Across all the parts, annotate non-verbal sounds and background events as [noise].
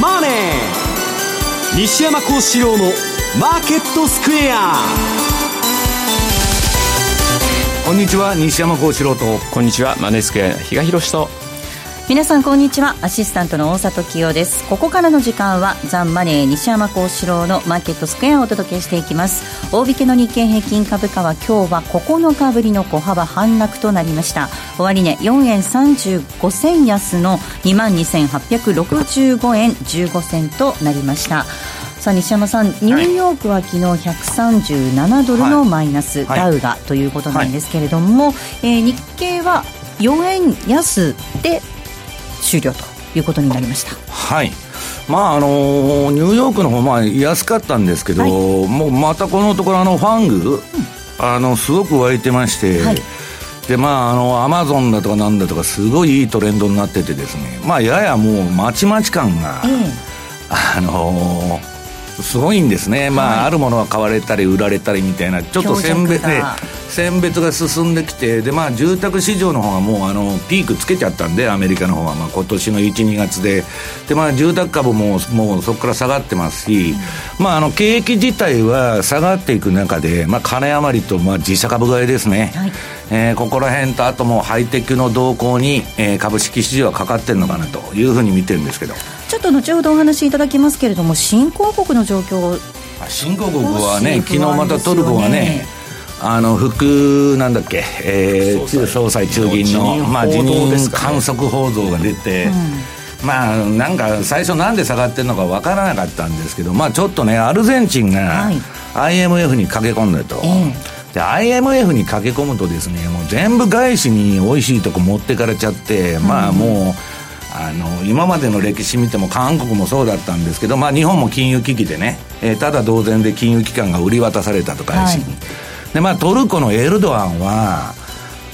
マネー」西山幸四郎の「マーケットスクエア」こんにちは西山幸四郎と。こんにちはマネースクエア比嘉宏と皆さんこんにちは。アシスタントの大里清です。ここからの時間はザンマネー西山幸四郎のマーケットスクエアをお届けしていきます。大引けの日経平均株価は今日は9日ぶりの小幅反落となりました。終値、ね、4円35銭安の2万2865円15銭となりました。さあ西山さん、ニューヨークは昨日137ドルのマイナス、はい、ダウがということなんですけれども、はい、えー、日経は4円安で終了ということになりました。はい。まああのー、ニューヨークの方まあ安かったんですけど、はい、もうまたこのところあのファング、うん、あのすごく湧いてまして、はい、でまああのアマゾンだとかなんだとかすごいいいトレンドになっててですね。まあややもうまちまち感が、えー、あのーすごいんですね、まあ、はい、あるものは買われたり売られたりみたいなちょっと選別で選別が進んできてで、まあ、住宅市場の方がもうあのピークつけちゃったんでアメリカの方は、まあ、今年の12月で。で、まあ、住宅株ももうそこから下がってますし、うん、まあ、あの景気自体は下がっていく中で、まあ、金余りと、まあ、自社株買いですね、はい、えー、ここら辺とあともうハイテクの動向に、えー、株式市場はかかってるのかなというふうに見てるんですけど。ちょっと後ほどお話しいただきますけれども新興国の状況新興国はね昨日またトルコがねあの副なんだっけ、えー、中総裁中銀のまあ、辞任観測報道が出て、うん、まあなんか最初なんで下がってるのかわからなかったんですけどまあちょっとねアルゼンチンが IMF に駆け込んだと、はい、で IMF に駆け込むとですねもう全部外資に美味しいとこ持ってかれちゃって、うん、まあもうあの今までの歴史見ても韓国もそうだったんですけど、まあ、日本も金融危機でね、えー、ただ同然で金融機関が売り渡されたとか、はい、でまあ、トルコのエルドアンは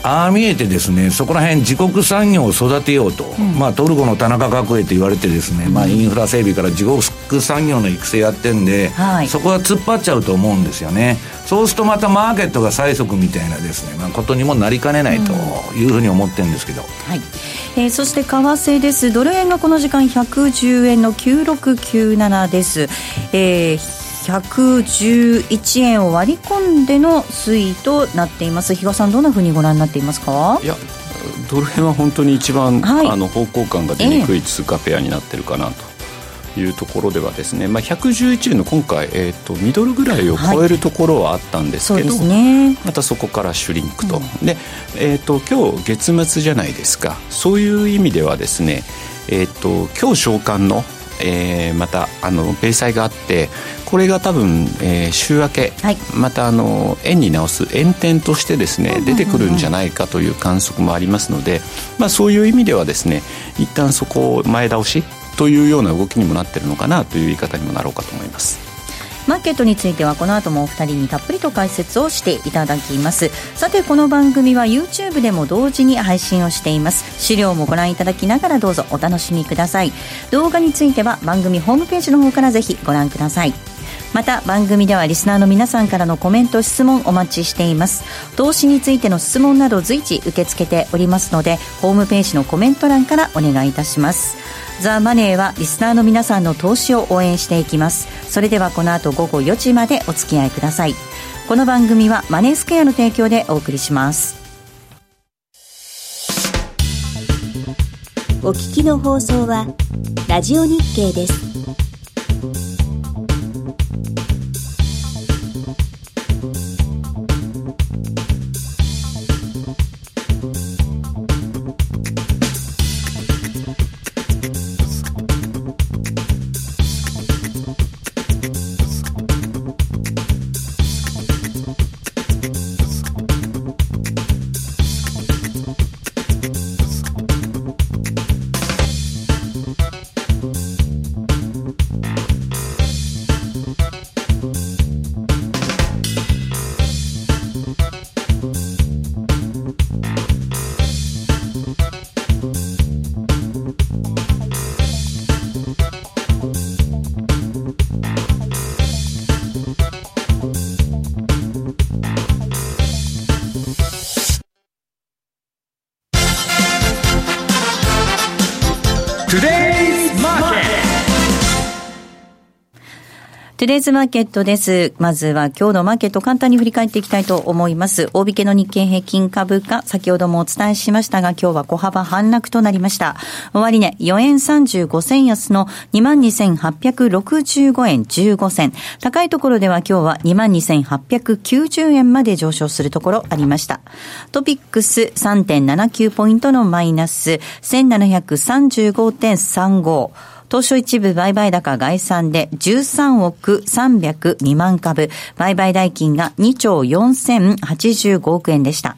ああ見えてですねそこら辺自国産業を育てようと、うん、まあ、トルコの田中角栄と言われてですね、まあ、インフラ整備から自国産業の育成やってんで、はい、そこは突っ張っちゃうと思うんですよね。そうするとまたマーケットが催促みたいなですね、まあ、ことにもなりかねないというふうに思ってるんですけど、うん、はい。えー、そして為替です。ドル円がこの時間110円の9697です、えー111円を割り込んでの推移となっています。比嘉さんどんなふうにご覧になっていますか？いやドル円は本当に一番、はい、あの方向感が出にくい通貨ペアになってるかなというところではですね、まあ、111円の今回、えーと、ミドルぐらいを超えるところはあったんですけど、はい。ね、またそこからシュリンクと、うん、で、えーと、今日月末じゃないですか。そういう意味ではですね、えーと今日償還のえー、またあの米債があってこれが多分、えー、週明け、はい、またあの円に直す円転としてですね出てくるんじゃないかという観測もありますので、まあ、そういう意味ではですね一旦そこを前倒しというような動きにもなってるのかなという言い方にもなろうかと思います。マーケットについてはこの後もお二人にたっぷりと解説をしていただきます。さてこの番組は YouTube でも同時に配信をしています。資料もご覧いただきながらどうぞお楽しみください。動画については番組ホームページの方からぜひご覧くださいまた番組ではリスナーの皆さんからのコメント質問お待ちしています。投資についての質問など随時受け付けておりますのでホームページのコメント欄からお願いいたします。ザ・マネーはリスナーの皆さんの投資を応援していきます。それではこの後午後4時までお付き合いください。この番組はマネースクエアの提供でお送りします。お聞きの放送はラジオ日経です。トゥデイズマーケットです。まずは今日のマーケット簡単に振り返っていきたいと思います。大引けの日経平均株価、先ほどもお伝えしましたが、今日は小幅反落となりました。終値、ね、4円35銭安の22,865円15銭。高いところでは今日は22,890円まで上昇するところありました。トピックス3.79ポイントのマイナス、1735.35。東証一部売買高概算で13億300未万株、売買代金が2兆4085億円でした。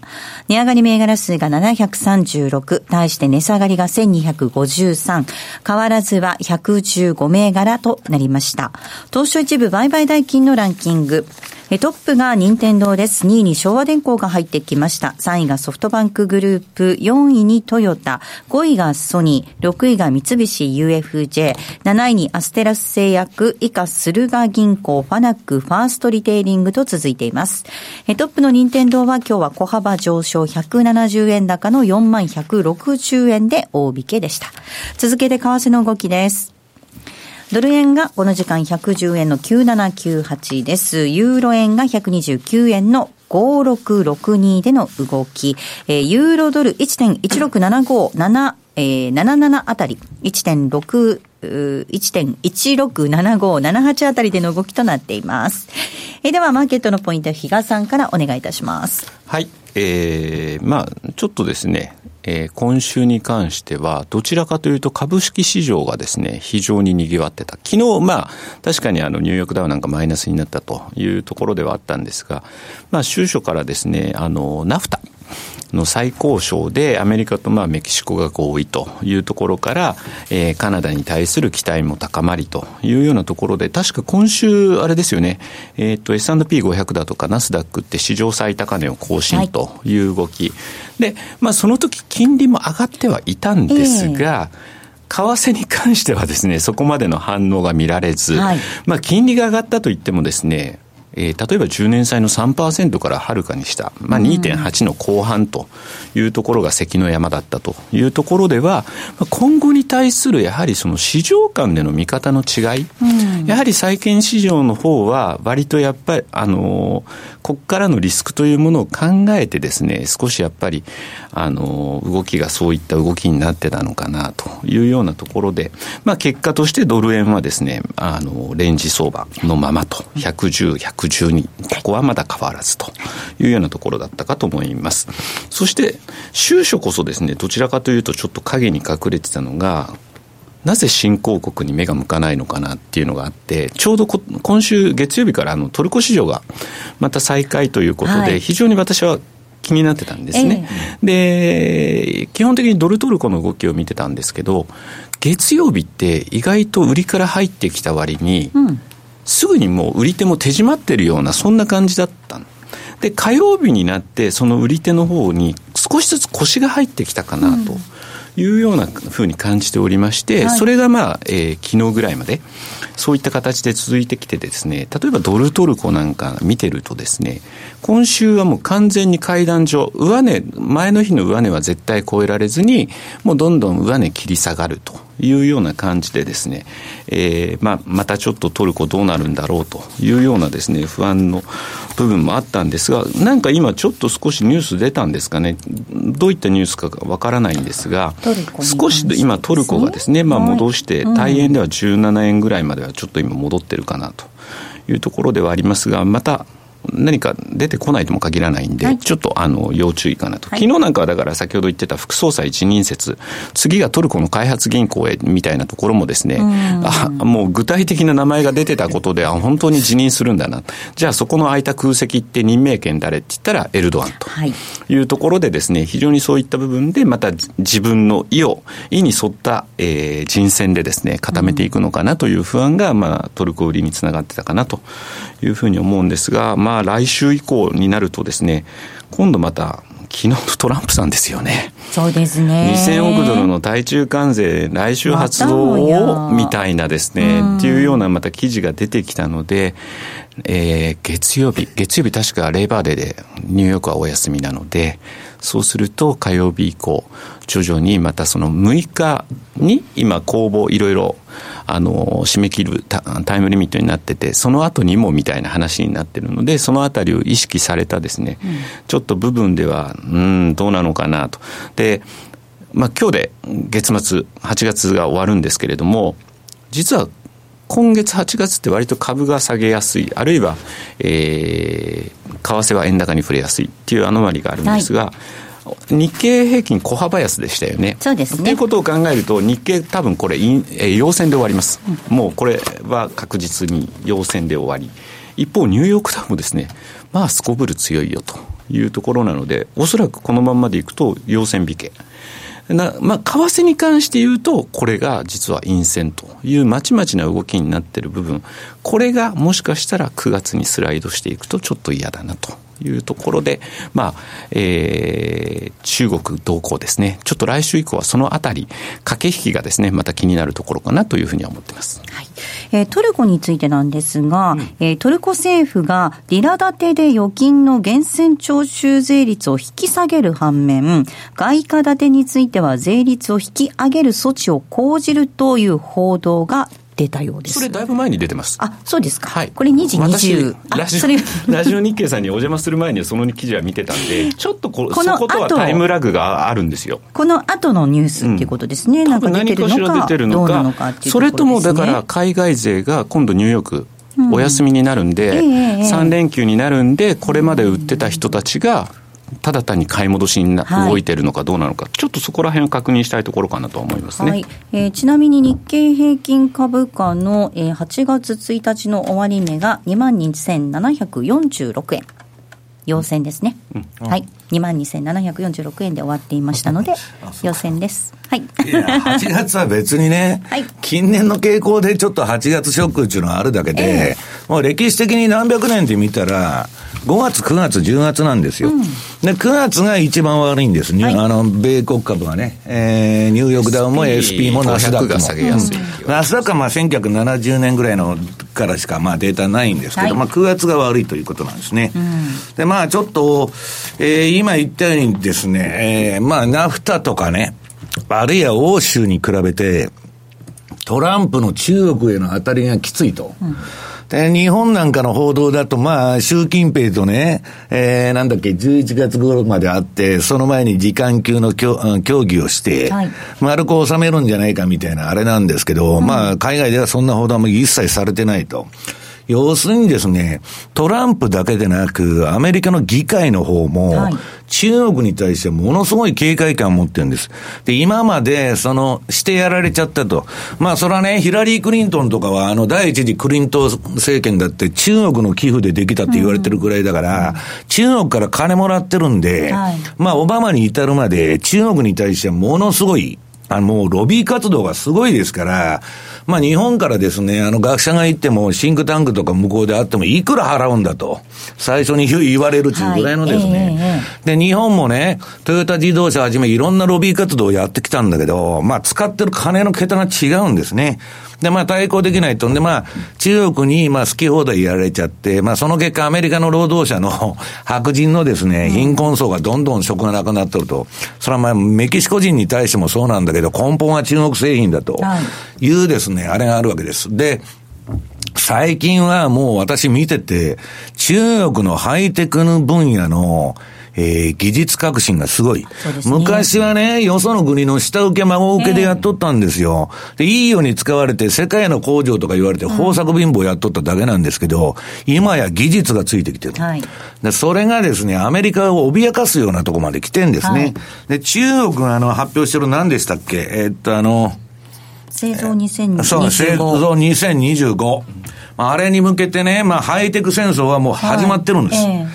値上がり銘柄数が736、対して値下がりが1253、変わらずは115銘柄となりました。東証一部売買代金のランキング、トップが任天堂です。2位に昭和電工が入ってきました。3位がソフトバンクグループ、4位にトヨタ、5位がソニー、6位が三菱 UFJ、7位にアステラス製薬、以下駿河銀行、ファナック、ファーストリテイリングと続いています。トップの任天堂は今日は小幅上昇170円高の4160円で大引けでした。続けて為替の動きです。ドル円がこの時間110円の9798です。ユーロ円が129円の5662での動き、えー、ユーロドル1.16757、えー、77あたり、1.6 1.167578あたりでの動きとなっています。えー、では、マーケットのポイント、比嘉さんからお願いいたします。はい。えー、まあ、ちょっとですね、えー、今週に関しては、どちらかというと株式市場がですね、非常に賑わってた。昨日、まあ、確かにあの、ニューヨークダウなんかマイナスになったというところではあったんですが、まあ、週初からですね、あの、ナフタ。の最高賞でアメリカとまあメキシコが合意というところから、えー、カナダに対する期待も高まりというようなところで、確か今週、あれですよね、えっ、ー、と、S&P500 だとかナスダックって史上最高値を更新という動き。はい、で、まあその時金利も上がってはいたんですが、えー為替に関してはですね、そこまでの反応が見られず、はい、まあ金利が上がったといってもですね、えー、例えば10年債の3%からはるかにした、まあ、2.8の後半というところが関の山だったというところでは、今後に対するやはりその市場間での見方の違い、うん、やはり債券市場の方は割とやっぱり、あのここからのリスクというものを考えてですね、少しやっぱり、あの動きがそういった動きになってたのかなというようなところで、まあ、結果としてドル円はですね、あのレンジ相場のままと、110、112、ここはまだ変わらずというようなところだったかと思います。そして、収書こそですね、どちらかというとちょっと影に隠れてたのが、なぜ新興国に目が向かないのかなっていうのがあって、ちょうど今週月曜日からあのトルコ市場がまた再開ということで、非常に私は気になってたんですね、えー、で、基本的にドルトルコの動きを見てたんですけど、月曜日って意外と売りから入ってきた割に、うん、すぐにもう売り手も手締まってるような、そんな感じだったで、火曜日になって、その売り手の方に少しずつ腰が入ってきたかなと。いうようなふうに感じておりまして、はい、それがまあ、えー、昨日ぐらいまで、そういった形で続いてきてですね、例えばドルトルコなんか見てるとですね、今週はもう完全に階段上、上値、前の日の上値は絶対超えられずに、もうどんどん上値切り下がるというような感じでですね、えー、まあ、またちょっとトルコどうなるんだろうというようなですね、不安の部分もあったんですが、なんか今ちょっと少しニュース出たんですかね、どういったニュースかわからないんですが、少し今トルコがですね、まあ戻して、大円では17円ぐらいまではちょっと今戻ってるかなというところではありますが、また何か出てこないとも限らないんで、はい、ちょっとあの要注意かなと、はい、昨日なんかはだから先ほど言ってた副総裁一任説、次がトルコの開発銀行へみたいなところもですね、あもう具体的な名前が出てたことで、あ本当に辞任するんだな、じゃあそこの空いた空席って任命権誰って言ったらエルドアンと。い。うところでですね、非常にそういった部分で、また自分の意を、意に沿った、えー、人選でですね、固めていくのかなという不安が、まあ、トルコ売りにつながってたかなというふうに思うんですが、まあ、来週以降になるとですね、今度また、昨日のトランプさんですよね。そうですね。2000億ドルの対中関税、来週発動を、みたいなですね、っていうようなまた記事が出てきたので、えー、月曜日、月曜日確かレーバーデーでニューヨークはお休みなので、そうすると火曜日以降、徐々にまたその6日に今公募いろいろあの、締め切るタイムリミットになってて、その後にもみたいな話になってるので、そのあたりを意識されたですね、うん、ちょっと部分では、うん、どうなのかなと。で、まあ今日で月末、8月が終わるんですけれども、実は今月8月って割と株が下げやすい、あるいは、えー、為替は円高に触れやすいっていうアノマリがあるんですが、はい日経平均小幅安でしたよね。そうですね。ということを考えると、日経多分これ、え陽線で終わります、うん、もうこれは確実に陽線で終わり。一方、ニューヨークダウもですね、まあ、すこぶる強いよというところなので、おそらくこのままでいくと、陽線引け。なまあ、為替に関して言うと、これが実は陰線というまちまちな動きになっている部分、これがもしかしたら9月にスライドしていくとちょっと嫌だなというところで、まあ、えー、中国動向ですね。ちょっと来週以降はそのあたり、駆け引きがですね、また気になるところかなというふうには思っています。はい。えー、トルコについてなんですが、うん、えー、トルコ政府がリラ建てで預金の源泉徴収税率を引き下げる反面、外貨建てについては税率を引き上げる措置を講じるという報道が出たようです。それだいぶ前に出てます。あ、そうですか。はい。これ2時20。ラジオ、[laughs] ラジオ日経さんにお邪魔する前にその記事は見てたんで、[laughs] ちょっとここのそことはタイムラグがあるんですよ。この後のニュースっていうことですね。うん、なんか出てるのか、何か出てるのか、のかそれともだから海外勢が今度ニューヨーク、お休みになるんで、うんえー、3連休になるんで、これまで売ってた人たちが、ただ単に買い戻しにな、はい、動いてるのかどうなのか、ちょっとそこら辺を確認したいところかなと思いますね、はい。えー、ちなみに日経平均株価の、えー、8月1日の終値が2万2746円。陽線ですね、うん、はい。2万2746円で終わっていましたので陽線です。はい。い8月は別にね、[laughs] はい、近年の傾向でちょっと8月ショックっていうのはあるだけで、えー、もう歴史的に何百年って見たら5月、9月、10月なんですよ。うん、で、9月が一番悪いんです。はい、あの、米国株はね、えー、ニューヨークダウンも SP もナスダックも。ナスダックはまあ1970年ぐらいのからしかまあデータないんですけど、はい、まあ9月が悪いということなんですね。うん、で、まあちょっと、えー、今言ったようにですね、えー、まあナフタとかね、あるいは欧州に比べて、トランプの中国への当たりがきついと。うんで、日本なんかの報道だと、まあ、習近平とね、えー、なんだっけ、11月頃まで会って、その前に時間級の協議をして、はい、丸く収めるんじゃないかみたいなあれなんですけど、うん、まあ、海外ではそんな報道も一切されてないと。要するにですね、トランプだけでなく、アメリカの議会の方も、中国に対してものすごい警戒感を持ってるんです。で、今まで、その、してやられちゃったと。まあ、それはね、ヒラリー・クリントンとかは、あの、第一次クリントン政権だって中国の寄付でできたって言われてるぐらいだから、うん、中国から金もらってるんで、はい、まあ、オバマに至るまで、中国に対してものすごい、あの、もうロビー活動がすごいですから、まあ日本からですね、あの学者が行っても、シンクタンクとか向こうであっても、いくら払うんだと、最初に言われるというぐらいのですね、で、日本もね、トヨタ自動車はじめいろんなロビー活動をやってきたんだけど、まあ使ってる金の桁が違うんですね。で、まあ対抗できないとんで、まあ中国にまあ好き放題やられちゃって、まあその結果アメリカの労働者の [laughs] 白人のですね、貧困層がどんどん職がなくなってると。それはまあメキシコ人に対してもそうなんだけど、根本は中国製品だというですね、あれがあるわけです。で、最近はもう私見てて、中国のハイテクの分野のえー、技術革新がすごい。ね、昔はね、よその国の下請け孫請けでやっとったんですよ。えー、で、いいように使われて、世界の工場とか言われて、豊作貧乏やっとっただけなんですけど、今や技術がついてきてる。はい、で、それがですね、アメリカを脅かすようなとこまで来てんですね。はい、で、中国があの、発表してる何でしたっけ？えー、っと、あの、製造2025。そう、製造2025。あれに向けてね、まあ、ハイテク戦争はもう始まってるんです。はいえ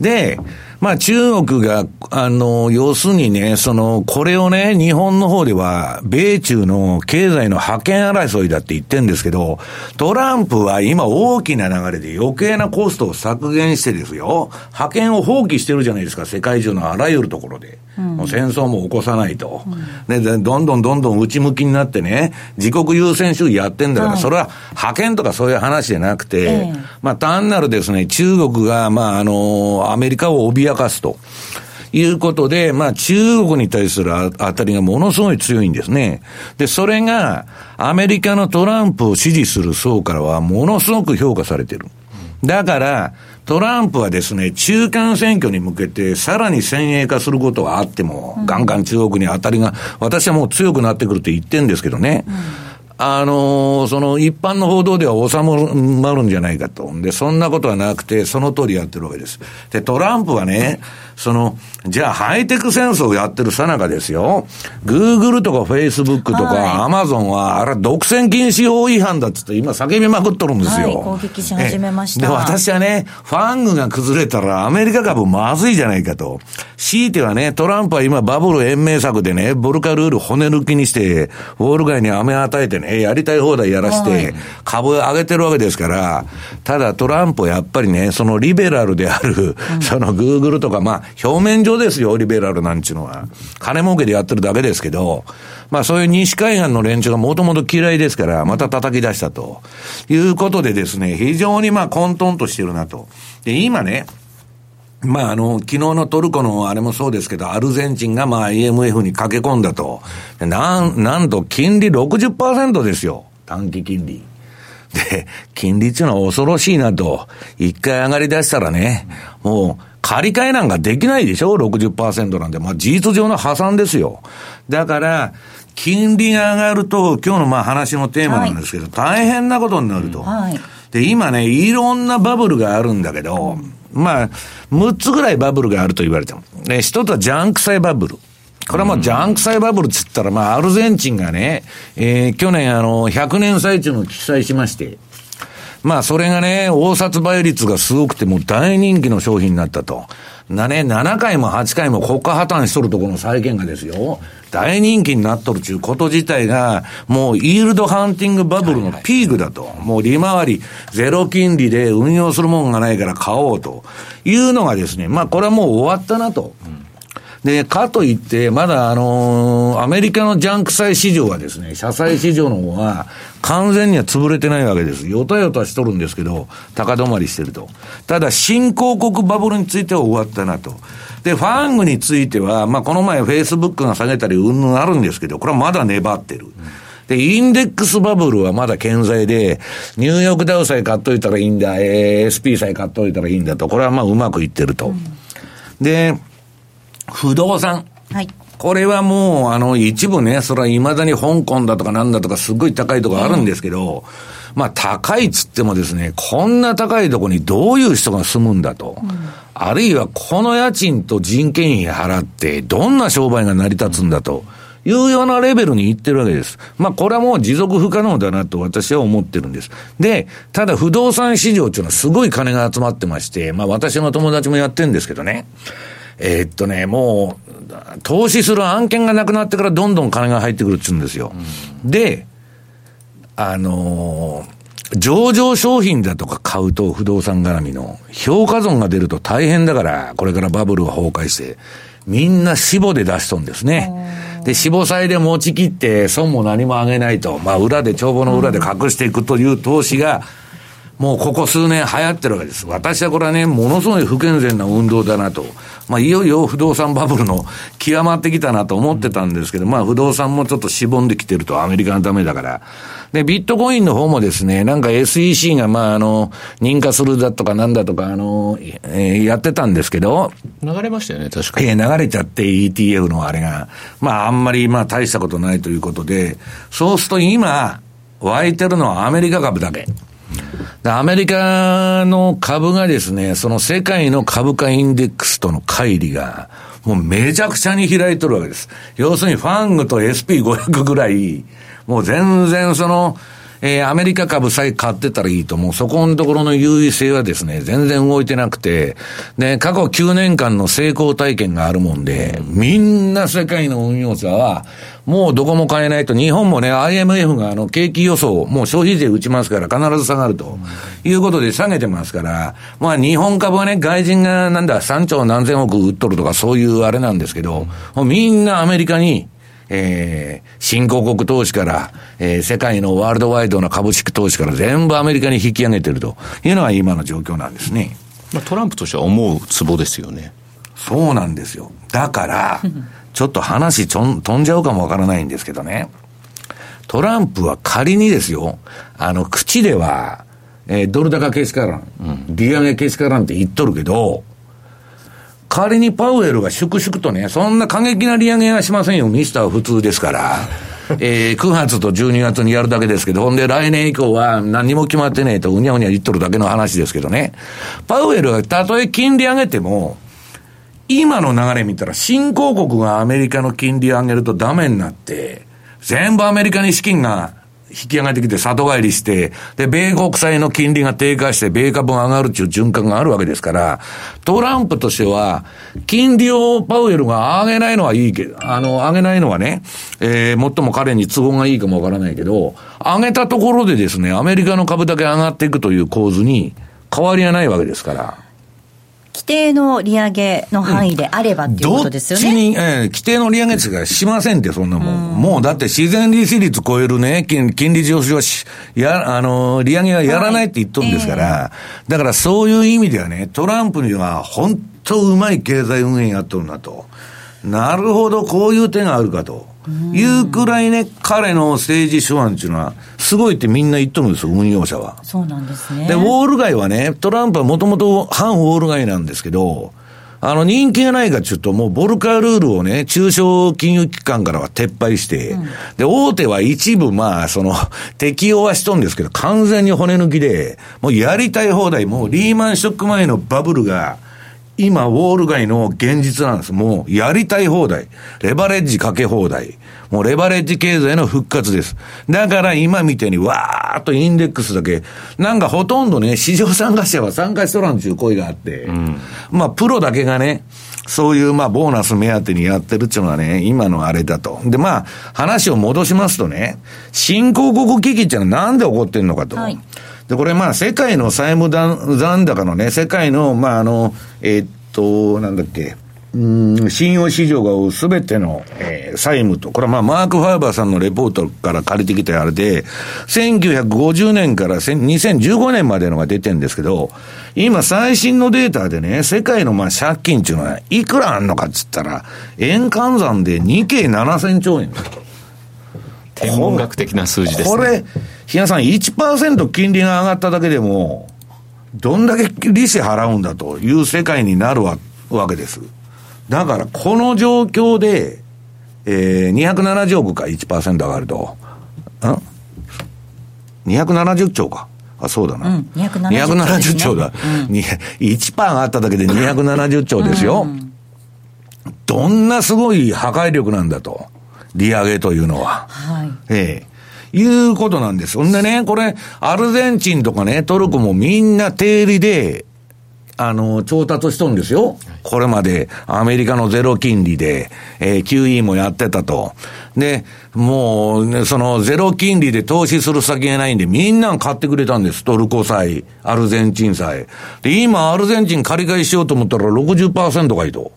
ー、で、まあ中国が、あの、要するにね、その、これをね、日本の方では、米中の経済の覇権争いだって言ってるんですけど、トランプは今大きな流れで余計なコストを削減してですよ、覇権を放棄してるじゃないですか、世界中のあらゆるところで。うん、もう戦争も起こさないと、うん、で。どんどんどんどん内向きになってね、自国優先主義やってんだから、はい、それは覇権とかそういう話じゃなくて、えー、まあ単なるですね、中国が、まああの、アメリカを脅かすと。いうことで、まあ中国に対する当たりがものすごい強いんですね。で、それがアメリカのトランプを支持する層からはものすごく評価されてる。だから、トランプはですね、中間選挙に向けてさらに先鋭化することはあっても、うん、ガンガン中国に当たりが、私はもう強くなってくるって言ってんですけどね。うんあのー、その一般の報道では収まるんじゃないかと。で、そんなことはなくて、その通りやってるわけです。で、トランプはね、その、じゃあハイテク戦争をやってるさなかですよ。グーグルとかフェイスブックとかアマゾンは、あれ独占禁止法違反だっつって今叫びまくっとるんですよ。はい、攻撃し始めました。で、私はね、ファングが崩れたらアメリカ株まずいじゃないかと。強いてはね、トランプは今バブル延命策でね、ボルカルール骨抜きにして、ウォール街に飴与えてね、やりたい放題やらして、株を上げてるわけですから、ただトランプはやっぱりね、そのリベラルである、そのグーグルとか、まあ、表面上ですよ、リベラルなんちゅうのは。金儲けでやってるだけですけど、まあそういう西海岸の連中がもともと嫌いですから、また叩き出したと。いうことでですね、非常にまあ混沌としてるなと。で、今ね、まあ、あの、昨日のトルコのあれもそうですけど、アルゼンチンがまあ IMF に駆け込んだと。なん、なんと金利60%ですよ。短期金利。で、金利っていうのは恐ろしいなと。一回上がり出したらね、もう、借り換えなんかできないでしょ ?60% なんで。まあ事実上の破産ですよ。だから、金利が上がると、今日のまあ話のテーマなんですけど、はい、大変なことになると。はい、で、今ね、いろんなバブルがあるんだけど、まあ、6つぐらいバブルがあると言われても。ね、一つはジャンク債バブル。これはもうジャンク債バブルっつったら、まあ、アルゼンチンがね、えー、去年あの、100年債ちゅうの起債しまして、まあ、それがね、応札倍率がすごくて、もう大人気の商品になったと。なね、7回も8回も国家破綻しとるところの債券がですよ、大人気になっとるということ自体が、もうイールドハンティングバブルのピークだと。もう利回り、ゼロ金利で運用するもんがないから買おうというのがですね、まあこれはもう終わったなと。うんで、かといって、まだあの、アメリカのジャンク債市場はですね、社債市場の方は、完全には潰れてないわけです。よたよたしとるんですけど、高止まりしてると。ただ、新興国バブルについては終わったなと。で、ファングについては、まあ、この前フェイスブックが下げたり、うんぬんあるんですけど、これはまだ粘ってる。で、インデックスバブルはまだ健在で、ニューヨークダウさえ買っといたらいいんだ、ASP さえ買っといたらいいんだと、これはまあうまくいってると。うん、で、不動産。はい。これはもう、あの、一部ね、それは未だに香港だとかなんだとかすごい高いとこあるんですけど、まあ高いっつってもですね、こんな高いとこにどういう人が住むんだと。うん、あるいはこの家賃と人件費払ってどんな商売が成り立つんだと。いうようなレベルに行ってるわけです。まあ、これはもう持続不可能だなと私は思ってるんです。で、ただ不動産市場っていうのはすごい金が集まってまして、まあ、私の友達もやってるんですけどね。えー、っとね、もう、投資する案件がなくなってからどんどん金が入ってくるって言うんですよ。うん、で、あのー、上場商品だとか買うと不動産絡みの評価損が出ると大変だから、これからバブルが崩壊して、みんな死亡で出しとんですね。で、死亡債で持ち切って損も何も上げないと、まあ裏で、帳簿の裏で隠していくという投資が、もうここ数年流行ってるわけです。私はこれはね、ものすごい不健全な運動だなと。まあ、いよいよ不動産バブルの極まってきたなと思ってたんですけど、まあ、不動産もちょっとしぼんできてると、アメリカのためだから。で、ビットコインの方もですね、なんか SEC が、まあ、あの、認可するだとかなんだとか、あの、えー、やってたんですけど。流れましたよね、確かに。えー、流れちゃって ETF のあれが。まあ、あんまり、まあ、大したことないということで、そうすると今、湧いてるのはアメリカ株だけ。アメリカの株がですね、その世界の株価インデックスとの乖離が、もうめちゃくちゃに開いとるわけです。要するにファングと SP500 ぐらい、もう全然その、えー、アメリカ株さえ買ってたらいいと、もう。そこのところの優位性はですね、全然動いてなくて、で、過去9年間の成功体験があるもんで、みんな世界の運用者は、もうどこも買えないと、日本もね、IMF があの、景気予想、もう消費税打ちますから必ず下がると、いうことで下げてますから、まあ日本株はね、外人がなんだ、3兆何千億売っとるとかそういうあれなんですけど、もうみんなアメリカに、えー、新興国投資から、えー、世界のワールドワイドな株式投資から全部アメリカに引き上げてるというのが今の状況なんですね。まあ、トランプとしては思うツボですよね。そうなんですよ。だから、[laughs] ちょっと話ちょん飛んじゃうかもわからないんですけどね。トランプは仮にですよ、あの、口では、えー、ドル高けしからん、うん、利上げけしからんって言っとるけど、仮にパウエルが粛々とね、そんな過激な利上げはしませんよ、ミスター普通ですから。[laughs] えー、9月と12月にやるだけですけど、ほんで来年以降は何も決まってねえとうにゃうにゃ言っとるだけの話ですけどね。パウエルがたとえ金利上げても、今の流れ見たら新興国がアメリカの金利上げるとダメになって、全部アメリカに資金が引き上げてきて里帰りして、で、米国債の金利が低下して、米株が上がるっていう循環があるわけですから、トランプとしては、金利をパウエルが上げないのはいいけど、あの、上げないのはね、えー、最も彼に都合がいいかもわからないけど、上げたところでですね、アメリカの株だけ上がっていくという構図に変わりはないわけですから。規定の利上げの範囲であればっていうことですよね。どっちに、えー、規定の利上げですがしませんって、そんなもん。んもうだって自然利子率超えるね、金金利上昇はし、や、あの、利上げはやらないって言っとるんですから、はいえー、だからそういう意味ではね、トランプには本当うまい経済運営やっとるなと。なるほど、こういう手があるかと。いうくらいね、彼の政治手腕っていうのは、すごいってみんな言っとるんですよ、運用者は。そうなんですね。で、ウォール街はね、トランプはもともと反ウォール街なんですけど、あの、人気がないかちょっともうボルカールールをね、中小金融機関からは撤廃して、うん、で、大手は一部まあ、その、[laughs] 適用はしとんですけど、完全に骨抜きで、もうやりたい放題、もうリーマンショック前のバブルが、今、ウォール街の現実なんです。もう、やりたい放題。レバレッジかけ放題。もう、レバレッジ経済の復活です。だから、今みたいに、わーっとインデックスだけ、なんかほとんどね、市場参加者は参加しとらんちゅう声があって、うん、まあ、プロだけがね、そういう、まあ、ボーナス目当てにやってるっていうのはね、今のあれだと。で、まあ、話を戻しますとね、新興国危機っていうのはなんで起こってんのかと。はいで、これまあ世界の債務残高のね、世界の、まああの、えー、っと、なんだっけ、うん、信用市場が追うすべての、えー、債務と、これはまあマーク・ファーバーさんのレポートから借りてきたあれで、1950年から2015年までのが出てるんですけど、今最新のデータでね、世界のまあ借金っていうのはいくらあんのかっつったら、円換算で2京7000兆円。天文学的な数字です、ね、これ、日野さん、1%金利が上がっただけでも、どんだけ利子払うんだという世界になるわけです。だから、この状況で、えー、270億か1%上がると、ん ?270 兆か。あ、そうだな。うん、270, 270兆だ。うん、1%上がっただけで270兆ですよ。うん、どんなすごい破壊力なんだと。利上げというのは。はい。ええいうことなんです。ほんでね、これ、アルゼンチンとかね、トルコもみんな定理で、あの、調達しとんですよ。これまでアメリカのゼロ金利で、えー、QE もやってたと。で、もう、ね、そのゼロ金利で投資する先がないんで、みんな買ってくれたんです。トルコ債、アルゼンチン債。で、今、アルゼンチン借り換えしようと思ったら60%がいいと。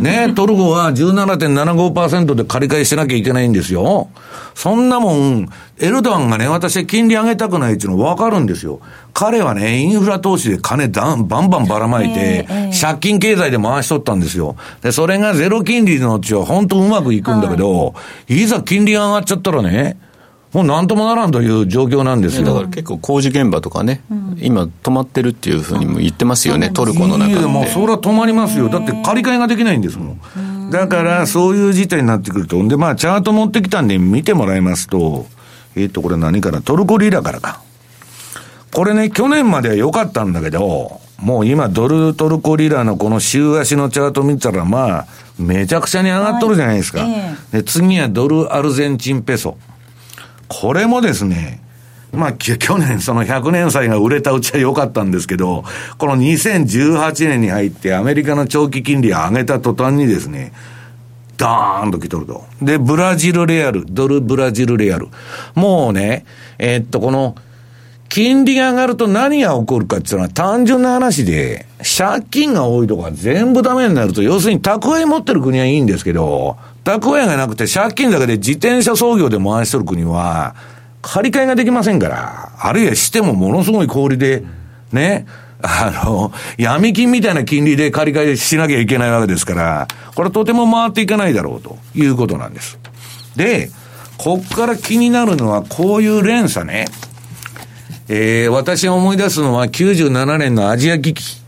ね、トルコは17.75%で借り換えしなきゃいけないんですよ。そんなもん、エルドアンがね、私金利上げたくないっていうの分かるんですよ。彼はね、インフラ投資で金だんバンバンばらまいて、借金経済で回しとったんですよ。で、それがゼロ金利のうちは本当うまくいくんだけど、いざ金利が上がっちゃったらね、もうなんともならんという状況なんですよ。だから結構工事現場とかね、うん、今止まってるっていうふうにも言ってますよね、トルコの中で。いや、もうそれは止まりますよ。だって借り換えができないんですもん。だからそういう事態になってくると。んで、まあチャート持ってきたんで見てもらいますと、えっ、ー、と、これ何からトルコリラからか。これね、去年までは良かったんだけど、もう今ドルトルコリラのこの週足のチャート見たら、まあ、めちゃくちゃに上がっとるじゃないですか。はいえー、で次はドルアルゼンチンペソ。これもですね、まあ、去年その100年債が売れたうちは良かったんですけど、この2018年に入ってアメリカの長期金利を上げた途端にですね、ダーンと来とると。で、ブラジルレアル、ドルブラジルレアル。もうね、えー、っと、この、金利が上がると何が起こるかっていうのは単純な話で、借金が多いとか全部ダメになると、要するに蓄え持ってる国はいいんですけど、蓄えがなくて借金だけで自転車操業で回しとる国は、借り換えができませんから、あるいはしてもものすごい氷で、ね、あの、闇金みたいな金利で借り換えしなきゃいけないわけですから、これとても回っていかないだろうということなんです。で、こっから気になるのはこういう連鎖ね。えー、私が思い出すのは97年のアジア危機。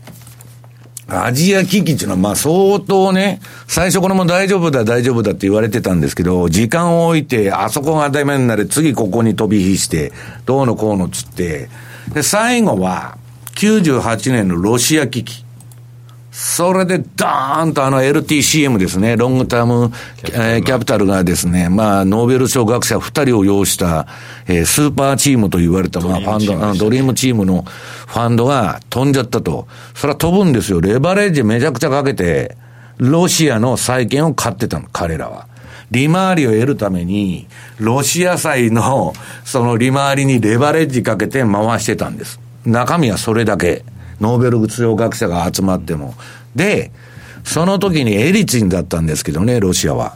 アジア危機っていうのは、まあ相当ね、最初これも大丈夫だ、大丈夫だって言われてたんですけど、時間を置いて、あそこがダメになる、次ここに飛び火して、どうのこうのっつって、で、最後は、98年のロシア危機。それでダーンとあの LTCM ですね、ロングタームキャピタルがですね、まあ、ノーベル賞学者2人を要した、えー、スーパーチームと言われた、まあ、ファンド、ドリームチームのファンドが飛んじゃったと。それは飛ぶんですよ。レバレッジめちゃくちゃかけて、ロシアの債券を買ってたの、彼らは。利回りを得るために、ロシア債のその利回りにレバレッジかけて回してたんです。中身はそれだけ。ノーベル物理学者が集まっても。で、その時にエリツィンだったんですけどね、ロシアは。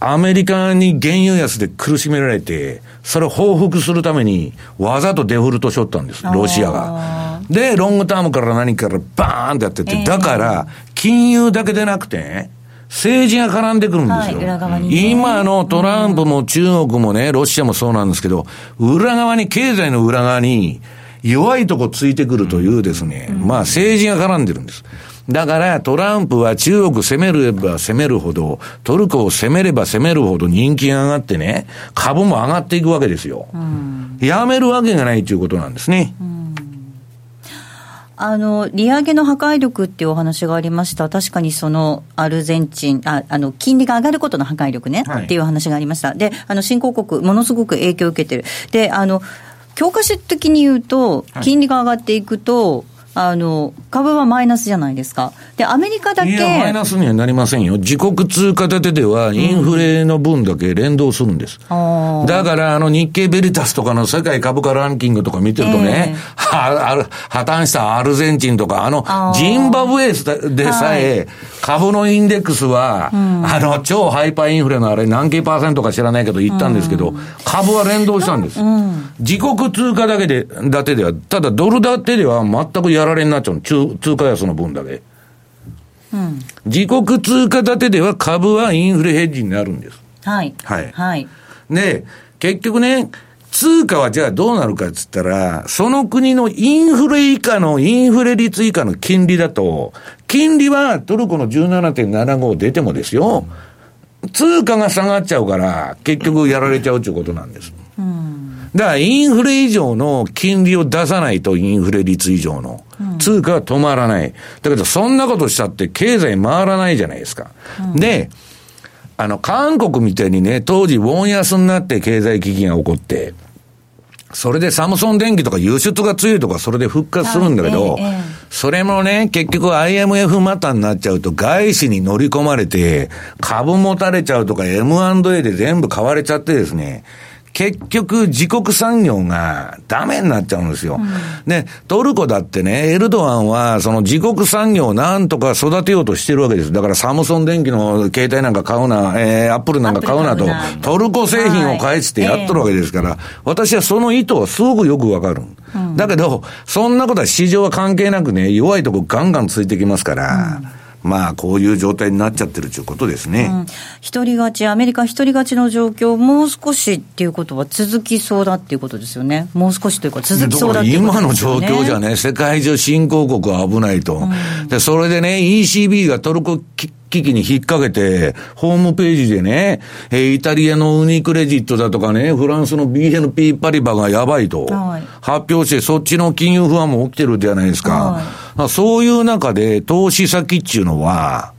アメリカに原油安で苦しめられて、それを報復するために、わざとデフォルトしょったんです、ロシアが。で、ロングタームから何からバーンってやってて、だから、金融だけでなくて、政治が絡んでくるんですよ。はい、ね、今のトランプも中国もね、ロシアもそうなんですけど、裏側に、経済の裏側に、弱いとこついてくるというですね、まあ政治が絡んでるんです。だからトランプは中国攻めれば攻めるほど、トルコを攻めれば攻めるほど人気が上がってね、株も上がっていくわけですよ。やめるわけがないということなんですね。あの利上げの破壊力っていうお話がありました、確かにそのアルゼンチン、ああの金利が上がることの破壊力ね、はい、っていう話がありました、であの新興国、ものすごく影響を受けてる。であの教科書的に言うと、金利が上がっていくと、あの株はマイナスじゃないですか。で、アメリカだけ。いや、マイナスにはなりませんよ。自国通貨建てでは、インフレの分だけ連動するんです。うん、だから、あの、日経ベリタスとかの世界株価ランキングとか見てるとね、えー、は破綻したアルゼンチンとか、あの、ジンバブエでさえ、株のインデックスは、あの、超ハイパーインフレのあれ何系パーセントか知らないけど言ったんですけど、うん、株は連動したんです。自国通貨だけで、だけでは、ただドル建てでは全くやられになっちゃう通通貨安の分だけ。うん、自国通貨建てでは株はインフレヘッジになるんです。はい。はい。はい。で、結局ね、通貨はじゃあどうなるかっつったら、その国のインフレ以下の、インフレ率以下の金利だと、金利はトルコの17.75出てもですよ、通貨が下がっちゃうから、結局やられちゃうっていうことなんです。うんだからインフレ以上の金利を出さないと、インフレ率以上の。通貨は止まらない。だけど、そんなことしたって経済回らないじゃないですか。うん、で、あの、韓国みたいにね、当時、ウォン安になって経済危機が起こって、それでサムソン電機とか輸出が強いとかそれで復活するんだけど、はいええ、それもね、結局 IMF またになっちゃうと外資に乗り込まれて、株持たれちゃうとか M&A で全部買われちゃってですね、結局自国産業がダメになっちゃうんですよ。うん、で、トルコだってね、エルドアンはその自国産業をなんとか育てようとしてるわけです。だからサムソン電機の携帯なんか買うな、えー、アップルなんか買うなと、トルコ製品を返してやっとるわけですから、はい。えー、私はその意図はすごくよくわかる。うん、だけど、そんなことは市場は関係なくね、弱いとこガンガンついてきますから、うんまあ、こういう状態になっちゃってるということですね。うん、一人勝ち、アメリカ一人勝ちの状況、もう少しっていうことは続きそうだっていうことですよね。もう少しというか続きそうだっていうことですよね。今の状況じゃね、世界中新興国は危ないと。うん、で、それでね、ECB がトルコ危機に引っ掛けて、ホームページでね、えー、イタリアのウニクレジットだとかね、フランスの BNP パリバがやばいと、発表して、そっちの金融不安も起きてるじゃないですか。はい、そういう中で、投資先っていうのは、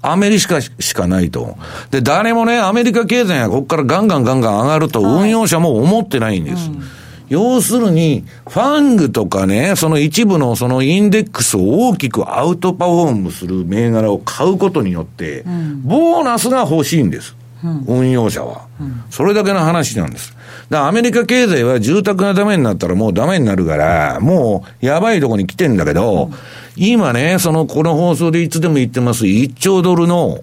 アメリカしかないと。で、誰もね、アメリカ経済がここからガンガンガンガン上がると、運用者も思ってないんです。うん要するに、ファングとかね、その一部のそのインデックスを大きくアウトパフォームする銘柄を買うことによって、ボーナスが欲しいんです。うん、運用者は、うん、それだけの話なんです。だアメリカ経済は住宅がダメになったらもうダメになるから、もうやばいとこに来てんだけど、今ね、その、この放送でいつでも言ってます、1兆ドルの、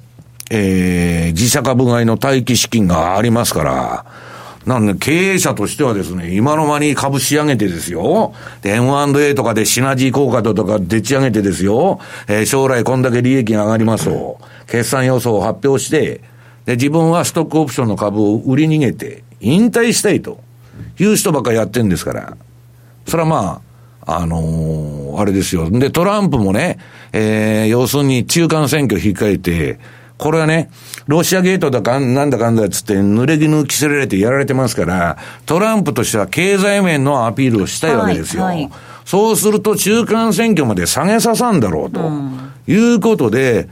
えー、自社株買いの待機資金がありますから、なんで、経営者としてはですね、今の間に株仕上げてですよ。で、M&A とかでシナジー効果とかでち上げてですよ。えー、将来こんだけ利益が上がりますと、決算予想を発表して、で、自分はストックオプションの株を売り逃げて、引退したいという人ばっかやってんですから。それはまあ、あのー、あれですよ。で、トランプもね、えー、要するに中間選挙控えて、これはね、ロシアゲートだかなんだかんだっつって濡れ衣着せられてやられてますから、トランプとしては経済面のアピールをしたいわけですよ。はいはい、そうすると中間選挙まで下げささんだろうと、いうことで、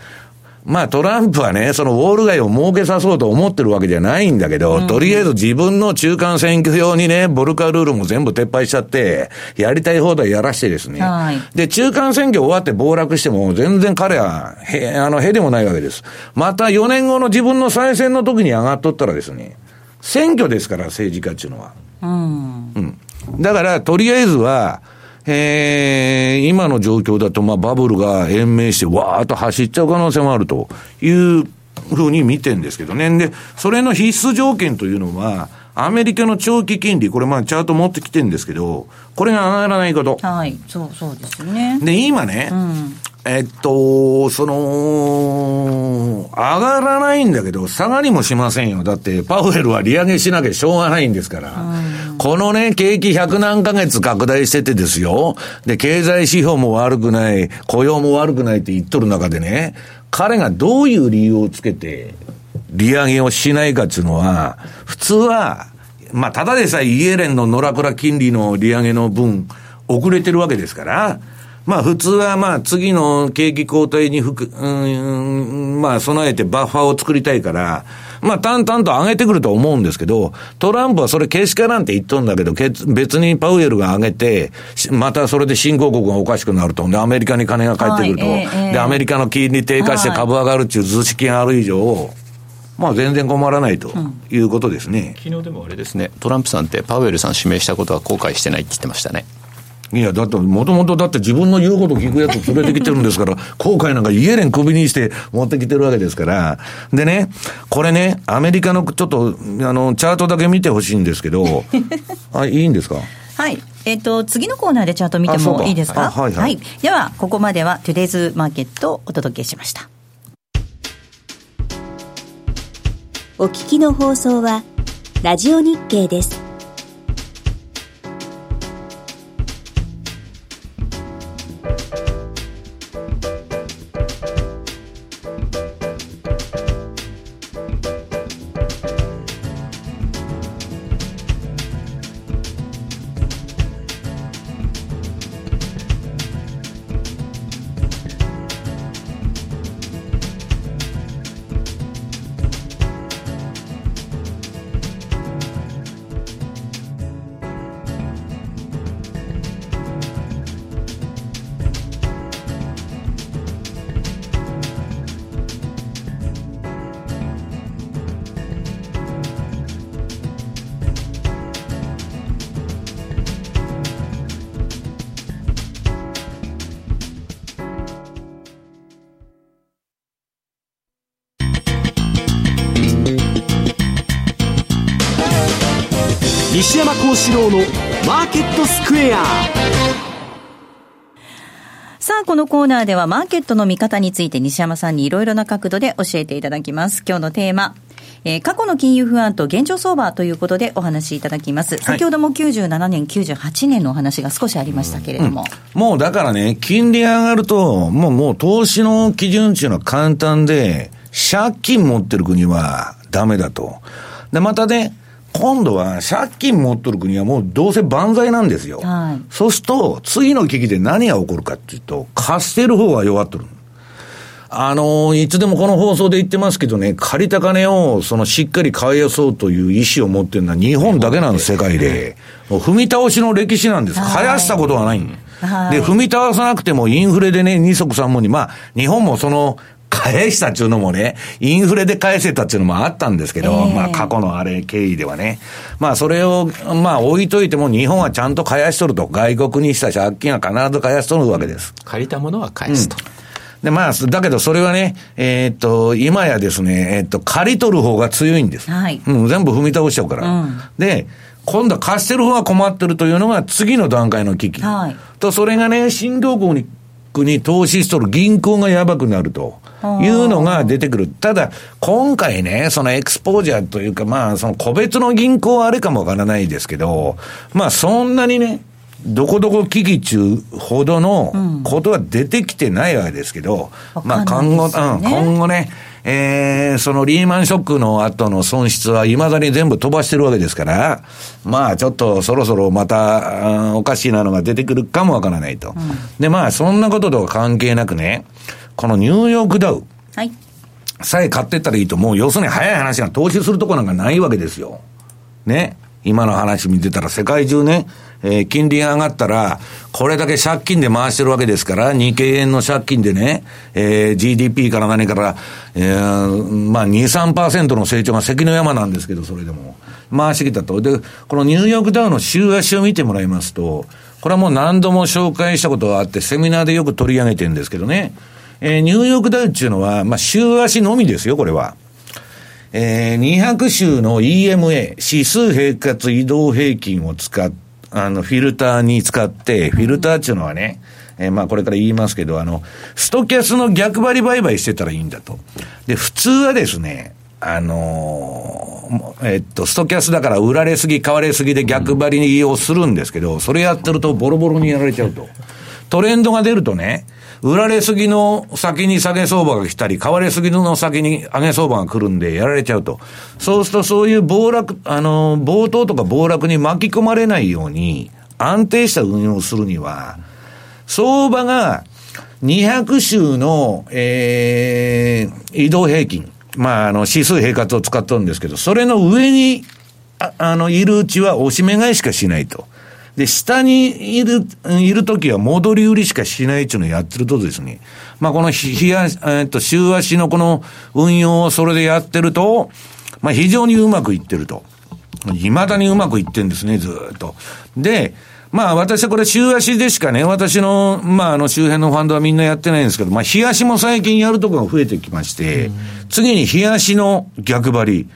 まあトランプはね、そのウォール街を儲けさそうと思ってるわけじゃないんだけど、うん、とりあえず自分の中間選挙用にね、ボルカルールも全部撤廃しちゃって、やりたい放題やらしてですね。はい、で、中間選挙終わって暴落しても、全然彼は、へ、あの、へでもないわけです。また4年後の自分の再選の時に上がっとったらですね、選挙ですから、政治家っていうのは。うん。うん。だから、とりあえずは、えー、今の状況だと、まあ、バブルが延命して、わーっと走っちゃう可能性もあるというふうに見てるんですけどね。で、それの必須条件というのは、アメリカの長期金利、これまあチャート持ってきてるんですけど、これが上がらないこと。はい、そう、そうですね。で、今ね、うん、えっと、その、上がらないんだけど、下がりもしませんよ。だって、パウエルは利上げしなきゃしょうがないんですから。うん、このね、景気100何ヶ月拡大しててですよ。で、経済指標も悪くない、雇用も悪くないって言っとる中でね、彼がどういう理由をつけて、利上げをしないかっていうのは、普通は、まあ、ただでさえイエレンの野良倉金利の利上げの分、遅れてるわけですから、まあ普通はまあ次の景気後退にふく、うん、まあ備えてバッファーを作りたいから、まあ淡々と上げてくると思うんですけど、トランプはそれけしからんって言っとんだけど、別にパウエルが上げて、またそれで新興国がおかしくなると。で、アメリカに金が返ってくると。はいえー、で、アメリカの金利低下して株上がるっていう図式がある以上、まあ全然困らないということですね、うん、昨日でもあれですね、トランプさんってパウエルさん指名したことは後悔してないって言ってましたね。いや、だって、もともとだって自分の言うこと聞くやつ連れてきてるんですから、[laughs] 後悔なんかイエレン首にして持ってきてるわけですから。でね、これね、アメリカのちょっと、あの、チャートだけ見てほしいんですけど、[laughs] あ、いいんですか？はい。えっ、ー、と、次のコーナーでチャート見てもいいですか？はい、はい、はい。では、ここまではトゥデイズマーケットをお届けしました。お聞きの放送は、ラジオ日経です。西山幸四郎のマーケットスクエアさあ、このコーナーではマーケットの見方について西山さんにいろいろな角度で教えていただきます。今日のテーマ。えー、過去の金融不安と現状相場ということでお話しいただきます。先ほども97年、98年のお話が少しありましたけれども。うん、もうだからね、金利上がると、もうもう投資の基準っていうのは簡単で、借金持ってる国はダメだと。で、またね、今度は借金持っとる国はもうどうせ万歳なんですよ。はい、そうすると、次の危機で何が起こるかっていうと、貸してる方が弱っとる。あの、いつでもこの放送で言ってますけどね、借りた金を、そのしっかり返そうという意思を持ってるのは日本だけなんです、世界で。もう踏み倒しの歴史なんです。返したことはない。はい、で、踏み倒さなくてもインフレでね、二足三本に、まあ、日本もその、返したっていうのもね、インフレで返せたっていうのもあったんですけど、えー、まあ過去のあれ経緯ではね。まあそれを、まあ置いといても日本はちゃんと返しとると。外国にした借金は必ず返しとるわけです。借りたものは返すと。うで、まあ、だけどそれはね、えー、っと、今やですね、えー、っと、借り取る方が強いんです。はい。うん、全部踏み倒しちゃうから。うん、で、今度は貸してる方が困ってるというのが次の段階の危機。はい。と、それがね、新動向にに投資しとる銀行がやばくなると。いうのが出てくる。ただ、今回ね、そのエクスポージャーというか、まあ、その個別の銀行はあれかもわからないですけど、まあ、そんなにね、どこどこ危機中ほどのことは出てきてないわけですけど、うん、まあ今後、うん、今後ね、えー、そのリーマンショックの後の損失は未だに全部飛ばしてるわけですから、まあちょっとそろそろまた、おかしいなのが出てくるかもわからないと。うん、で、まあそんなこととは関係なくね、このニューヨークダウ。はい。さえ買ってったらいいと、もう要するに早い話が投資するとこなんかないわけですよ。ね。今の話見てたら世界中ね、えー、金利が上がったら、これだけ借金で回してるわけですから、日経円の借金でね、えー、GDP から何から、えー、まあ2、3%の成長が関の山なんですけど、それでも。回してきたと。で、このニューヨークダウの週足を見てもらいますと、これはもう何度も紹介したことがあって、セミナーでよく取り上げてるんですけどね、えー、ニューヨークダウっていうのは、まあ週足のみですよ、これは。えー、200週の EMA、指数平滑移動平均を使っ、あの、フィルターに使って、フィルターっていうのはね、えー、まあこれから言いますけど、あの、ストキャスの逆張り売買してたらいいんだと。で、普通はですね、あのー、えっと、ストキャスだから売られすぎ、買われすぎで逆張りをするんですけど、それやってるとボロボロにやられちゃうと。トレンドが出るとね、売られすぎの先に下げ相場が来たり、買われすぎの先に上げ相場が来るんでやられちゃうと。そうするとそういう暴落、あの、暴騰とか暴落に巻き込まれないように、安定した運用をするには、相場が200週の、えー、移動平均、まあ、あの、指数平滑を使っとるんですけど、それの上に、ああの、いるうちは押し目買いしかしないと。で、下にいる、いるときは戻り売りしかしないっていうのをやってるとですね、まあこの日や、えっと、週足のこの運用をそれでやってると、まあ非常にうまくいってると。未だにうまくいってんですね、ずっと。で、まあ私はこれ週足でしかね、私の、まああの周辺のファンドはみんなやってないんですけど、まあ日足も最近やるとこが増えてきまして、次に日足の逆張り。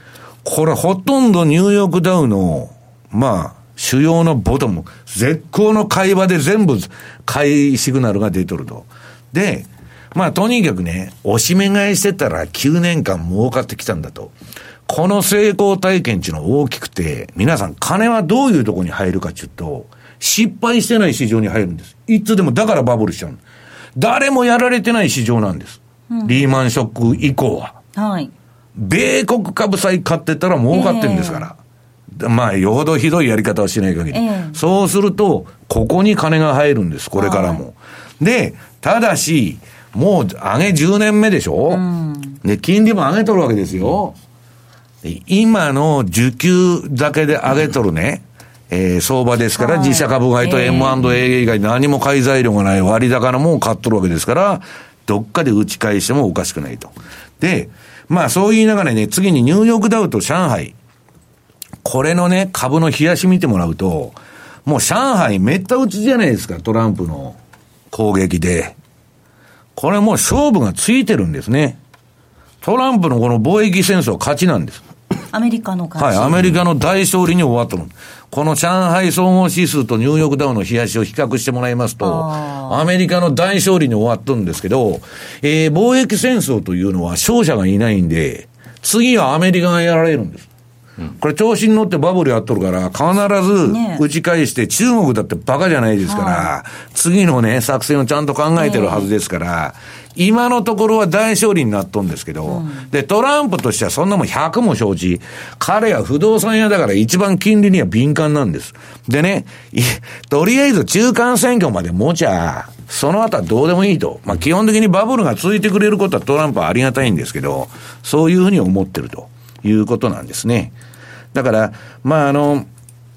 これほとんどニューヨークダウの、まあ、主要のボトム、絶好の会話で全部買いシグナルが出とると。で、まあとにかくね、押し目買いしてたら9年間儲かってきたんだと。この成功体験っていうのは大きくて、皆さん金はどういうとこに入るかっていうと、失敗してない市場に入るんです。いつでもだからバブルしちゃう。誰もやられてない市場なんです。うん、リーマンショック以降は。はい。米国株債買ってたら儲かってるんですから。えーまあ、よほどひどいやり方をしない限り。えー、そうすると、ここに金が入るんです、これからも。で、ただし、もう上げ10年目でしょ、うん、で、金利も上げとるわけですよ。今の受給だけで上げとるね、えー、相場ですから、自社株買いと M&A 以外何も買い材料がない割高なものを買っとるわけですから、どっかで打ち返してもおかしくないと。で、まあそう言いながらね、次にニューヨークダウと上海、これのね、株の冷やし見てもらうと、もう上海めった打ちじゃないですか、トランプの攻撃で。これもう勝負がついてるんですね。トランプのこの貿易戦争は勝ちなんです。アメリカの勝ちはい、アメリカの大勝利に終わったの。この上海総合指数とニューヨークダウの冷やしを比較してもらいますと、アメリカの大勝利に終わったんですけど、えー、貿易戦争というのは勝者がいないんで、次はアメリカがやられるんです。これ調子に乗ってバブルやっとるから、必ず打ち返して、中国だってバカじゃないですから、次のね、作戦をちゃんと考えてるはずですから、今のところは大勝利になっとんですけど、で、トランプとしてはそんなもん100も承知。彼は不動産屋だから一番金利には敏感なんです。でね、とりあえず中間選挙まで持ちゃ、その後はどうでもいいと。まあ基本的にバブルが続いてくれることはトランプはありがたいんですけど、そういうふうに思ってるということなんですね。だから、まああの、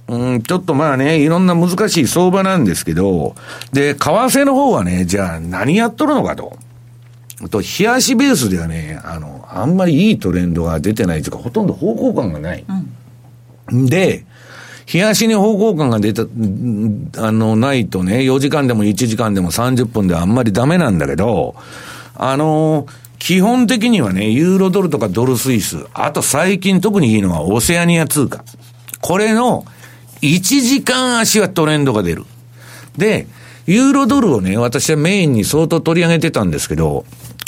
うん、ちょっとまあね、いろんな難しい相場なんですけど、で、為替の方はね、じゃあ何やっとるのかと。と、冷やしベースではね、あの、あんまりいいトレンドが出てないというか、ほとんど方向感がない。うん、で、冷やしに方向感が出た、あの、ないとね、4時間でも1時間でも30分ではあんまりダメなんだけど、あのー、基本的にはね、ユーロドルとかドルスイス、あと最近特にいいのはオセアニア通貨。これの1時間足はトレンドが出る。で、ユーロドルをね、私はメインに相当取り上げてたんですけど、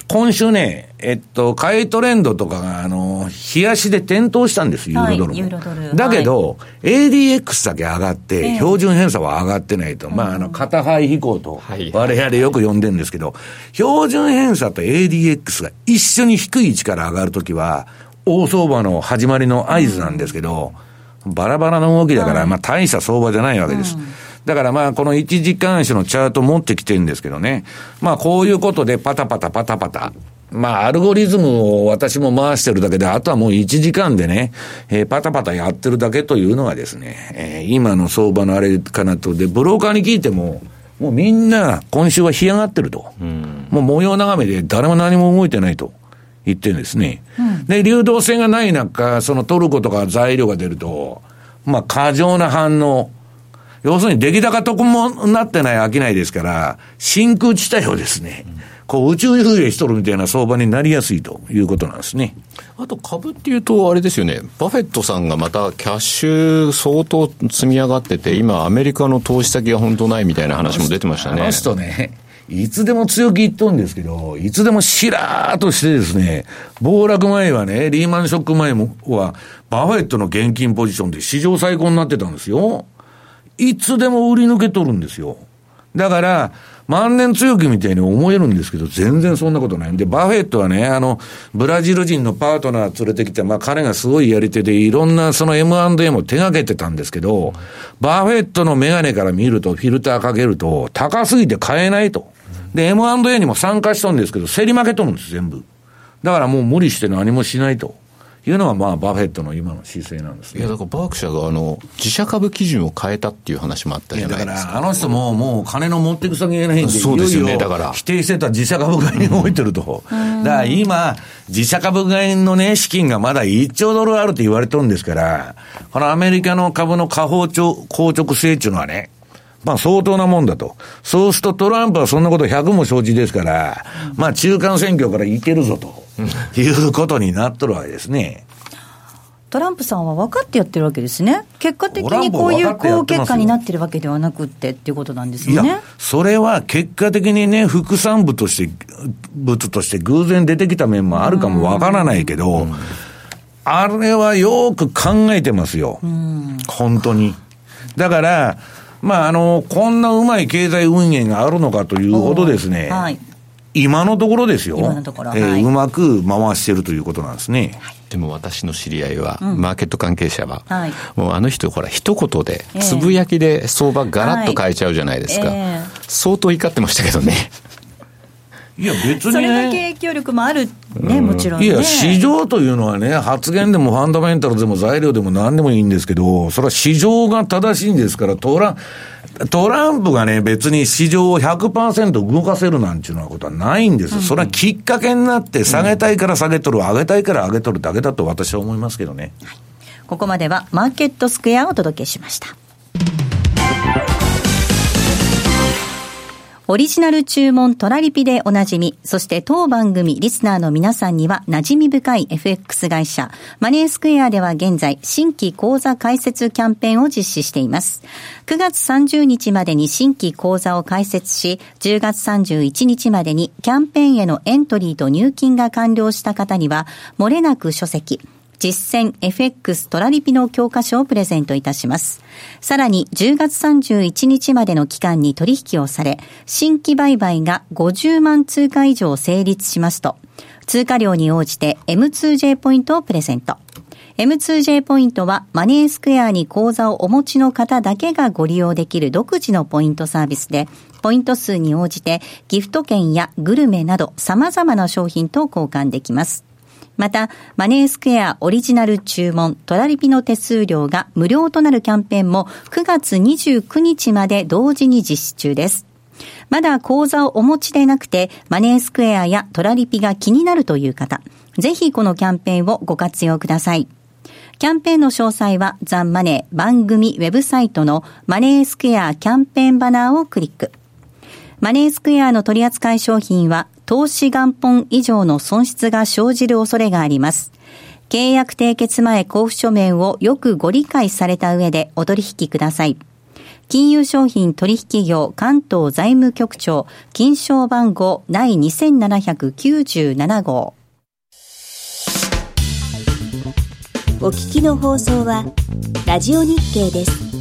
今週ね、えっと、買いトレンドとかが、あの、冷やしで点灯したんです、ユーロドルも。はい、だけど、はい、ADX だけ上がって、標準偏差は上がってないと。まあ、あの、片肺飛行と、我々よく呼んでるんですけど、標準偏差と ADX が一緒に低い位置から上がるときは、大相場の始まりの合図なんですけど、バラバラの動きだから、まあ、大した相場じゃないわけです。だからまあ、この1時間足のチャート持ってきてるんですけどね。まあ、こういうことでパタパタパタパタ。まあ、アルゴリズムを私も回してるだけで、あとはもう1時間でね、えー、パタパタやってるだけというのがですね、えー、今の相場のあれかなと。で、ブローカーに聞いても、もうみんな今週は干上がってると。うん、もう模様眺めで誰も何も動いてないと。言ってるんですね。うん、で、流動性がない中、そのトルコとか材料が出ると、まあ、過剰な反応。要するに出来高とこもなってない商いですから、真空地帯をですね、こう宇宙風営しとるみたいな相場になりやすいということなんですね。あと株っていうと、あれですよね、バフェットさんがまたキャッシュ相当積み上がってて、今、アメリカの投資先が本当ないみたいな話も出てましたね。あの人ね、いつでも強気言っとんですけど、いつでもしらーっとしてですね、暴落前はね、リーマンショック前もは、バフェットの現金ポジションで史上最高になってたんですよ。いつでも売り抜けとるんですよ。だから、万年強気みたいに思えるんですけど、全然そんなことないんで、バフェットはね、あの、ブラジル人のパートナー連れてきて、まあ彼がすごいやり手で、いろんなその M&A も手掛けてたんですけど、バフェットのメガネから見ると、フィルターかけると、高すぎて買えないと。で、M&A にも参加しとんですけど、競り負けとるんです、全部。だからもう無理して何もしないと。いうのが、まあ、バフェットの今の姿勢なんです、ね、いや、だからバークシャが、あの、自社株基準を変えたっていう話もあったじゃないですか。だから、あの人も、もう、金の持ってく先がないんで、そうですよね、だから。否定してた自社株買いに動いてると。だから今、自社株買いのね、資金がまだ1兆ドルあるって言われてるんですから、このアメリカの株の下方硬直性っていうのはね、まあ相当なもんだと。そうするとトランプはそんなこと100も承知ですから、まあ中間選挙からいけるぞということになっとるわけですね。トランプさんは分かってやってるわけですね。結果的にこういう好結果になってるわけではなくってっていうことなんですね。いや、それは結果的にね、副産物として、物として偶然出てきた面もあるかもわからないけど、あれはよく考えてますよ。本当に。だから、まあ、あの、こんなうまい経済運営があるのかというほどですね、はい、今のところですよ、今のところ、えーはい、うまく回してるということなんですね。はい、でも私の知り合いは、うん、マーケット関係者は、はい、もうあの人、ほら、一言で、つぶやきで相場がらっと変えちゃうじゃないですか、えー、相当怒ってましたけどね。いや別に、ね、それだけ影響力もあるね、もちろん、ね、いや、市場というのはね、発言でもファンダメンタルでも材料でも何でもいいんですけど、それは市場が正しいんですから、トラトランプがね、別に市場を100%動かせるなんていうようなことはないんです、うん、それはきっかけになって、下げたいから下げとる、上げたいから上げとるだけだと私は思いますけどね。はい、ここまではマーケットスクエアをお届けしました。オリジナル注文トラリピでおなじみ、そして当番組リスナーの皆さんには馴染み深い FX 会社、マネースクエアでは現在、新規講座開設キャンペーンを実施しています。9月30日までに新規講座を開設し、10月31日までにキャンペーンへのエントリーと入金が完了した方には、漏れなく書籍、実践 FX トラリピの教科書をプレゼントいたします。さらに10月31日までの期間に取引をされ、新規売買が50万通貨以上成立しますと、通貨量に応じて M2J ポイントをプレゼント。M2J ポイントはマネースクエアに口座をお持ちの方だけがご利用できる独自のポイントサービスで、ポイント数に応じてギフト券やグルメなど様々な商品と交換できます。また、マネースクエアオリジナル注文トラリピの手数料が無料となるキャンペーンも9月29日まで同時に実施中です。まだ口座をお持ちでなくて、マネースクエアやトラリピが気になるという方、ぜひこのキャンペーンをご活用ください。キャンペーンの詳細はザンマネー番組ウェブサイトのマネースクエアキャンペーンバナーをクリック。マネースクエアの取扱い商品は投資元本以上の損失が生じる恐れがあります。契約締結前交付書面をよくご理解された上でお取引ください。金融商品取引業関東財務局長金賞番号第2797号お聞きの放送はラジオ日経です。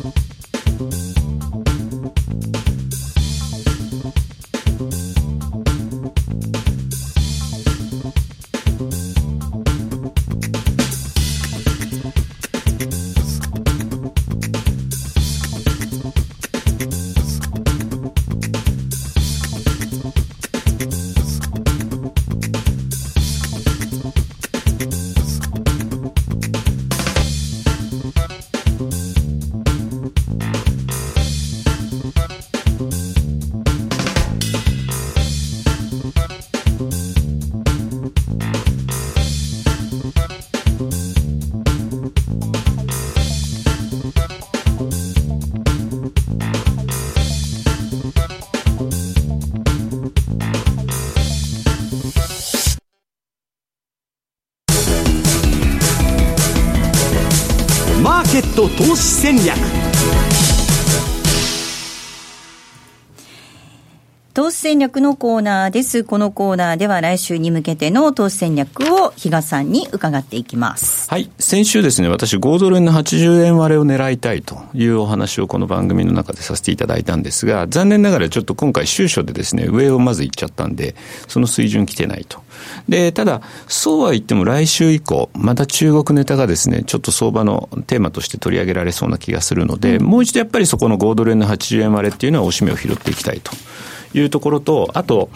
xuus seen yàq 投資戦略のコーナーです。このコーナーでは来週に向けての投資戦略を比嘉さんに伺っていきます。はい。先週ですね、私5ドル円の80円割れを狙いたいというお話をこの番組の中でさせていただいたんですが、残念ながらちょっと今回終書でですね、上をまず行っちゃったんで、その水準来てないと。で、ただ、そうは言っても来週以降、また中国ネタがですね、ちょっと相場のテーマとして取り上げられそうな気がするので、うん、もう一度やっぱりそこの5ドル円の80円割れっていうのはおしめを拾っていきたいと。いうところと、あと、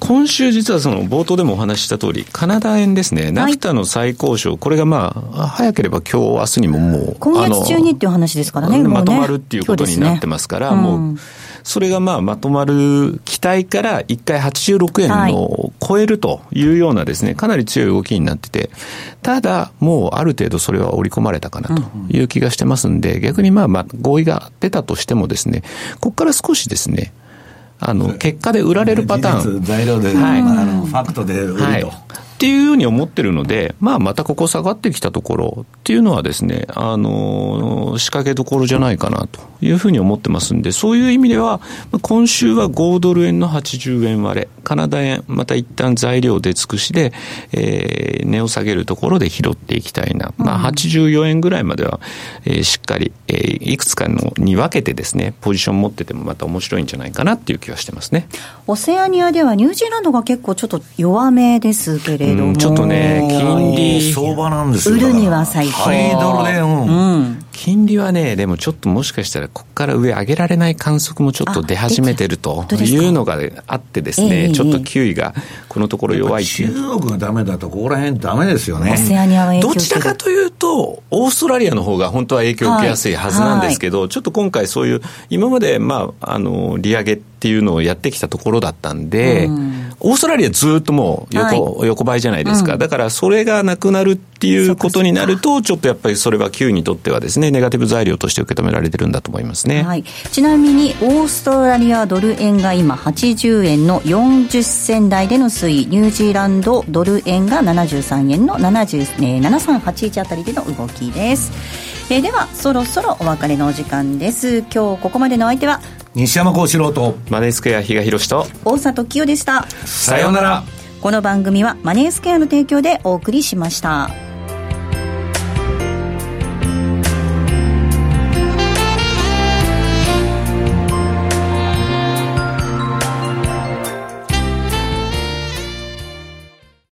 今週実はその冒頭でもお話しした通り、カナダ円ですね、ナフタの最高賞、これがまあ、早ければ今日、明日にももう、今月中にっていう話ですからね、まとまるっていうことになってますから、もう、それがまあまとまる期待から1回86円の超えるというようなですね、かなり強い動きになってて、ただ、もうある程度それは織り込まれたかなという気がしてますんで、逆にまあまあ合意が出たとしてもですね、ここから少しですね、あの、結果で売られるパターン。材料で、はい、ファクトで売ると。はいっていうふうに思ってるので、まあ、またここ下がってきたところっていうのはですね、あの、仕掛けどころじゃないかなというふうに思ってますんで、そういう意味では、今週は5ドル円の80円割れ、カナダ円、また一旦材料出尽くしで、えー、値を下げるところで拾っていきたいな。まあ、84円ぐらいまでは、えー、しっかり、えー、いくつかのに分けてですね、ポジション持っててもまた面白いんじゃないかなっていう気はしてますね。オセアニアではニュージーランドが結構ちょっと弱めですけれどれども、ちょっとね、金利。相場なんですよ。売るには最高。ハイドルで、うん。金利はね、でもちょっともしかしたら、ここから上上げられない観測もちょっと出始めてるというのがあってですね、ちょっと9位がこのところ弱い。中国がダメだと、ここら辺ダメですよね。どちらかというと、オーストラリアの方が本当は影響を受けやすいはずなんですけど、はいはい、ちょっと今回そういう、今まで、まあ、あの、利上げっていうのをやってきたところだったんで、うんオーストラリアずっともう横はい、横ばいじゃないですか、うん、だからそれがなくなるっていうことになると、ちょっとやっぱりそれは Q にとってはですね、ネガティブ材料として受け止められてるんだと思いますね。はい、ちなみに、オーストラリアドル円が今、80円の40銭台での推移、ニュージーランドドル円が73円の70、7381あたりでの動きです。えー、では、そろそろお別れのお時間です。今日ここまでの相手は、西山幸四郎と。マネースクエア比嘉宏と。大里清でした。さようなら。この番組はマネースクエアの提供でお送りしました